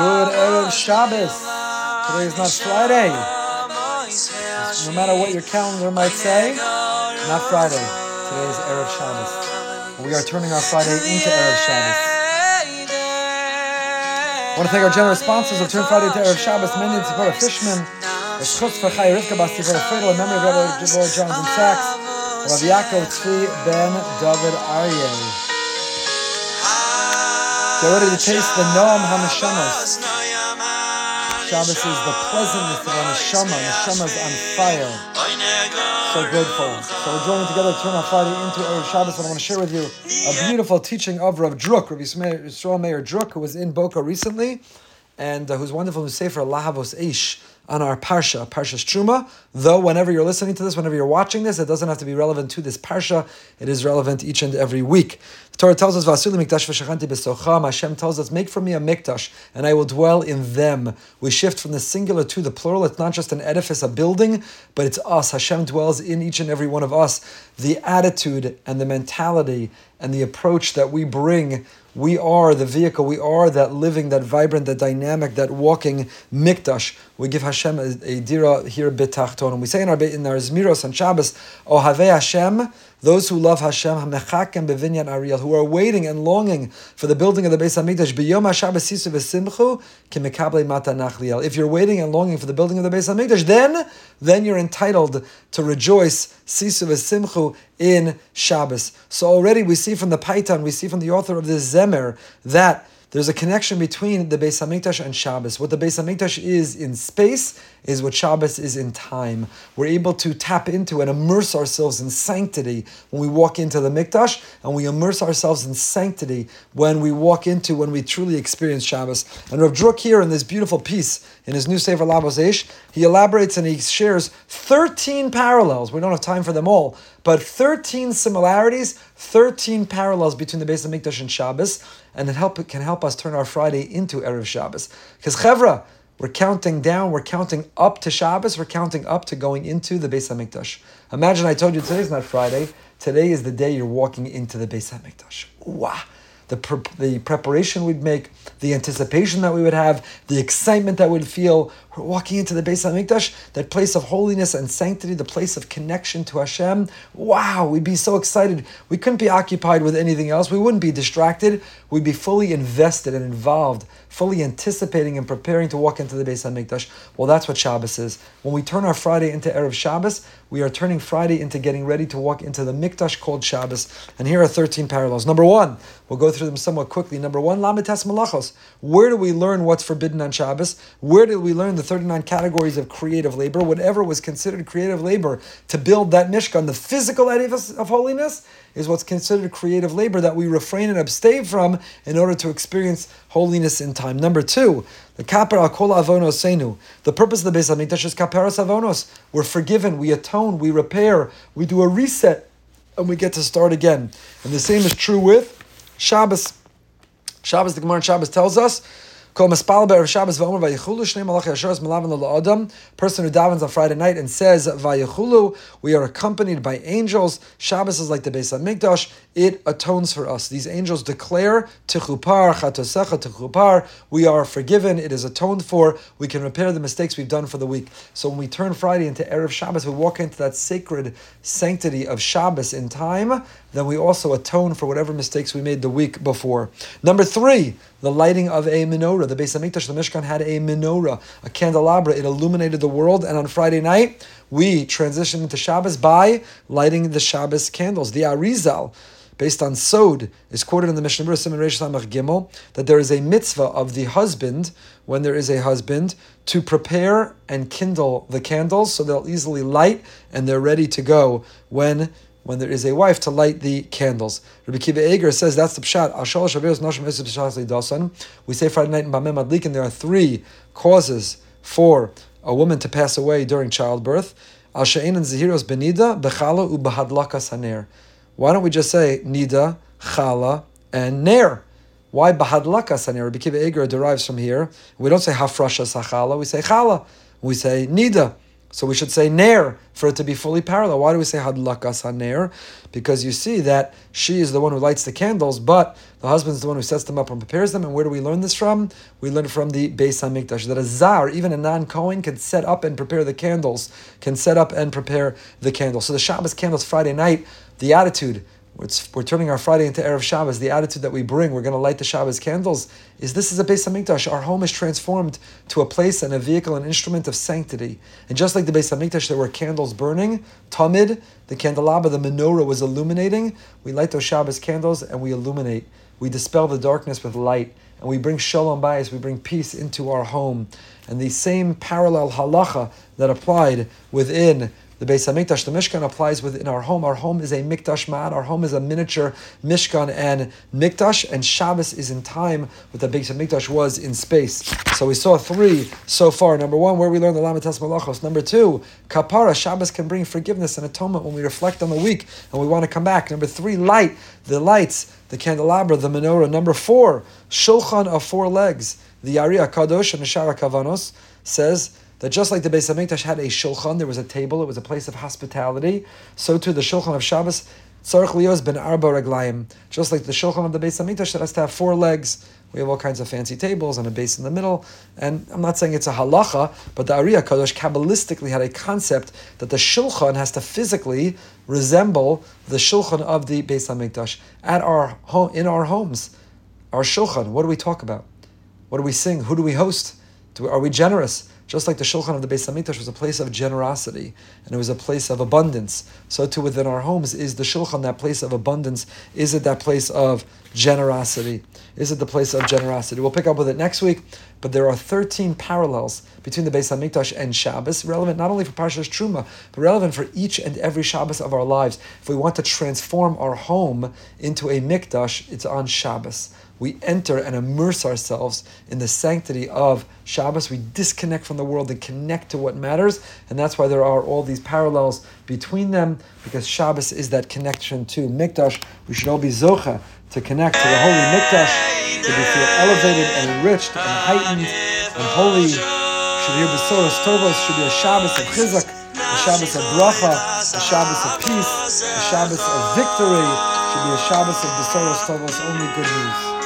Good Erev Shabbos. Today is not Friday. No matter what your calendar might say, not Friday. Today is Erev Shabbos. We are turning our Friday into Erev Shabbos. I want to thank our generous sponsors of Turn Friday to Erev Shabbos, Mendon, Tzipora Fishman, Eschutz for Chai Rivka Basti for Friedel, in memory of Rabbi Lord Jonathan Sacks, Rabbi Yaakov Tzvi Ben David Aryeh. Get ready to taste the Noam HaNeshamas. Shabbos is the pleasantness of neshama. Neshama's on fire. So grateful. So we're joining together to turn our Friday into Erev Shabbos, and I want to share with you a beautiful teaching of Rav Druk, Rav Yisrael Meir Druk, who was in Boca recently, and uh, who's wonderful in Sefer Lahavos Eish on our Parsha, Parshas Truma. Though whenever you're listening to this, whenever you're watching this, it doesn't have to be relevant to this Parsha. It is relevant each and every week. Torah tells us, Vasuli mikdash v'shachanti b'socham. Hashem tells us, make for me a mikdash, and I will dwell in them. We shift from the singular to the plural. It's not just an edifice, a building, but it's us. Hashem dwells in each and every one of us. The attitude and the mentality and the approach that we bring we are the vehicle. We are that living, that vibrant, that dynamic, that walking mikdash. We give Hashem a, a dira here betachton. And we say in our in our Zmiros and Shabbos, Ohave Hashem, those who love Hashem, Hamechakem bevinyan Ariel, who are waiting and longing for the building of the Beis Hamikdash. B'yom Hashabbos sisu v'simchu liel. If you're waiting and longing for the building of the Beis Hamikdash, then then you're entitled to rejoice sisu in Shabbos. So already we see from the Paitan, we see from the author of this Zemer that there's a connection between the Beis Hamikdash and Shabbos. What the Beis Hamikdash is in space is what Shabbos is in time. We're able to tap into and immerse ourselves in sanctity when we walk into the Mikdash, and we immerse ourselves in sanctity when we walk into, when we truly experience Shabbos. And Rav Druk here in this beautiful piece, in his new Sefer Eish, he elaborates and he shares 13 parallels. We don't have time for them all, but 13 similarities, 13 parallels between the base of Hamikdash and Shabbos, and it help, it can help us turn our Friday into Erev Shabbos. Because Chevra, we're counting down, we're counting up to Shabbos, we're counting up to going into the Beis HaMikdash. Imagine I told you today's not Friday, today is the day you're walking into the Beis HaMikdash. Wow the, pre- the preparation we'd make, the anticipation that we would have, the excitement that we'd feel. We're walking into the Beis Hamikdash, that place of holiness and sanctity, the place of connection to Hashem. Wow, we'd be so excited. We couldn't be occupied with anything else. We wouldn't be distracted. We'd be fully invested and involved, fully anticipating and preparing to walk into the Beis Hamikdash. Well, that's what Shabbos is. When we turn our Friday into Erev Shabbos, we are turning Friday into getting ready to walk into the Mikdash called Shabbos. And here are 13 parallels. Number one, we'll go through them somewhat quickly. Number one, Lamites Malachos. Where do we learn what's forbidden on Shabbos? Where did we learn the 39 categories of creative labor? Whatever was considered creative labor to build that Mishkan, the physical edifice of holiness, is what's considered creative labor that we refrain and abstain from in order to experience holiness in time. Number two, the kapara kol avonosenu. The purpose of the Beis Hamikdash is kaparas avonos. We're forgiven, we atone, we repair, we do a reset, and we get to start again. And the same is true with Shabbos. Shabbos, the Gemara Shabbos tells us Person who davens on Friday night and says Vayechulu, we are accompanied by angels. Shabbos is like the Beis Hamikdash. It atones for us. These angels declare Tichupar, Chatosecha, Tichupar. We are forgiven. It is atoned for. We can repair the mistakes we've done for the week. So when we turn Friday into Erev Shabbos, we walk into that sacred sanctity of Shabbos in time. Then we also atone for whatever mistakes we made the week before. Number three, the lighting of a menorah. The Beis Hamikdash, the Mishkan had a menorah, a candelabra. It illuminated the world. And on Friday night, we transitioned into Shabbos by lighting the Shabbos candles. The Arizal, based on Sod, is quoted in the Mishnah Berurah Simon Reish Gimel that there is a mitzvah of the husband, when there is a husband, to prepare and kindle the candles so they'll easily light and they're ready to go when when there is a wife to light the candles. Rabbi Akiva Eiger says that's the pshat. We say Friday night in Bameh Madlik, there are three causes for a woman to pass away during childbirth. And Zahiros benida, bechala ubahadlaka. Why don't we just say nida, chala, and ner? Why bahadlaka saner? Rabbi Akiva Eiger derives from here. We don't say hafrasha sachala, we say chala. We say nida. So we should say ner for it to be fully parallel. Why do we say hadlakas haner? Because you see that she is the one who lights the candles, but the husband is the one who sets them up and prepares them. And where do we learn this from? We learn from the Beis Hamikdash that a zar, even a non-Kohen, can set up and prepare the candles, can set up and prepare the candles. So the Shabbos candles Friday night, the attitude it's, we're turning our Friday into Erev Shabbos. The attitude that we bring, we're going to light the Shabbos candles, is this is a Beis Hamikdash. Our home is transformed to a place and a vehicle, an instrument of sanctity. And just like the Beis Hamikdash, there were candles burning. Tamid, the candelabra, the menorah was illuminating. We light those Shabbos candles and we illuminate. We dispel the darkness with light, and we bring shalom bayis. We bring peace into our home. And the same parallel halacha that applied within the Beis Hamikdash, the Mishkan applies within our home. Our home is a Mikdash Ma'at. Our home is a miniature Mishkan and Mikdash, and Shabbos is in time what the Beis Hamikdash was in space. So we saw three so far. Number one, where we learn the Lamatas Malachos. Number two, Kapara. Shabbos can bring forgiveness and atonement when we reflect on the week and we want to come back. Number three, light. The lights, the candelabra, the menorah. Number four, Shulchan of four legs. The Ari Kadosh and the Shaar HaKavanos says that just like the Beis Hamikdash had a shulchan, there was a table, it was a place of hospitality, so too the shulchan of Shabbos, tzarech lios ben arba reglayim. Just like the shulchan of the Beis Hamikdash that has to have four legs, we have all kinds of fancy tables and a base in the middle. And I'm not saying it's a halacha, but the Ari Kadosh kabbalistically had a concept that the shulchan has to physically resemble the shulchan of the Beis Hamikdash at our home in our homes. Our shulchan. What do we talk about? What do we sing? Who do we host? Do, are we generous? Just like the Shulchan of the Beis Hamikdash was a place of generosity and it was a place of abundance, so too within our homes is the Shulchan that place of abundance. Is it that place of generosity? Is it the place of generosity? We'll pick up with it next week, but there are 13 parallels between the Beis Hamikdash and Shabbos, relevant not only for Parshas Truma, but relevant for each and every Shabbos of our lives. If we want to transform our home into a Mikdash, it's on Shabbos we enter and immerse ourselves in the sanctity of Shabbos. We disconnect from the world and connect to what matters. And that's why there are all these parallels between them, because Shabbos is that connection to Mikdash. We should all be Zocha to connect to the holy Mikdash, to be feel elevated and enriched and heightened and holy. Should be Besoros Tovos, should be a Shabbos of Chizak, a Shabbos of Bracha, a Shabbos of peace, a Shabbos of victory, should be a Shabbos of Besoros Tovos, only good news.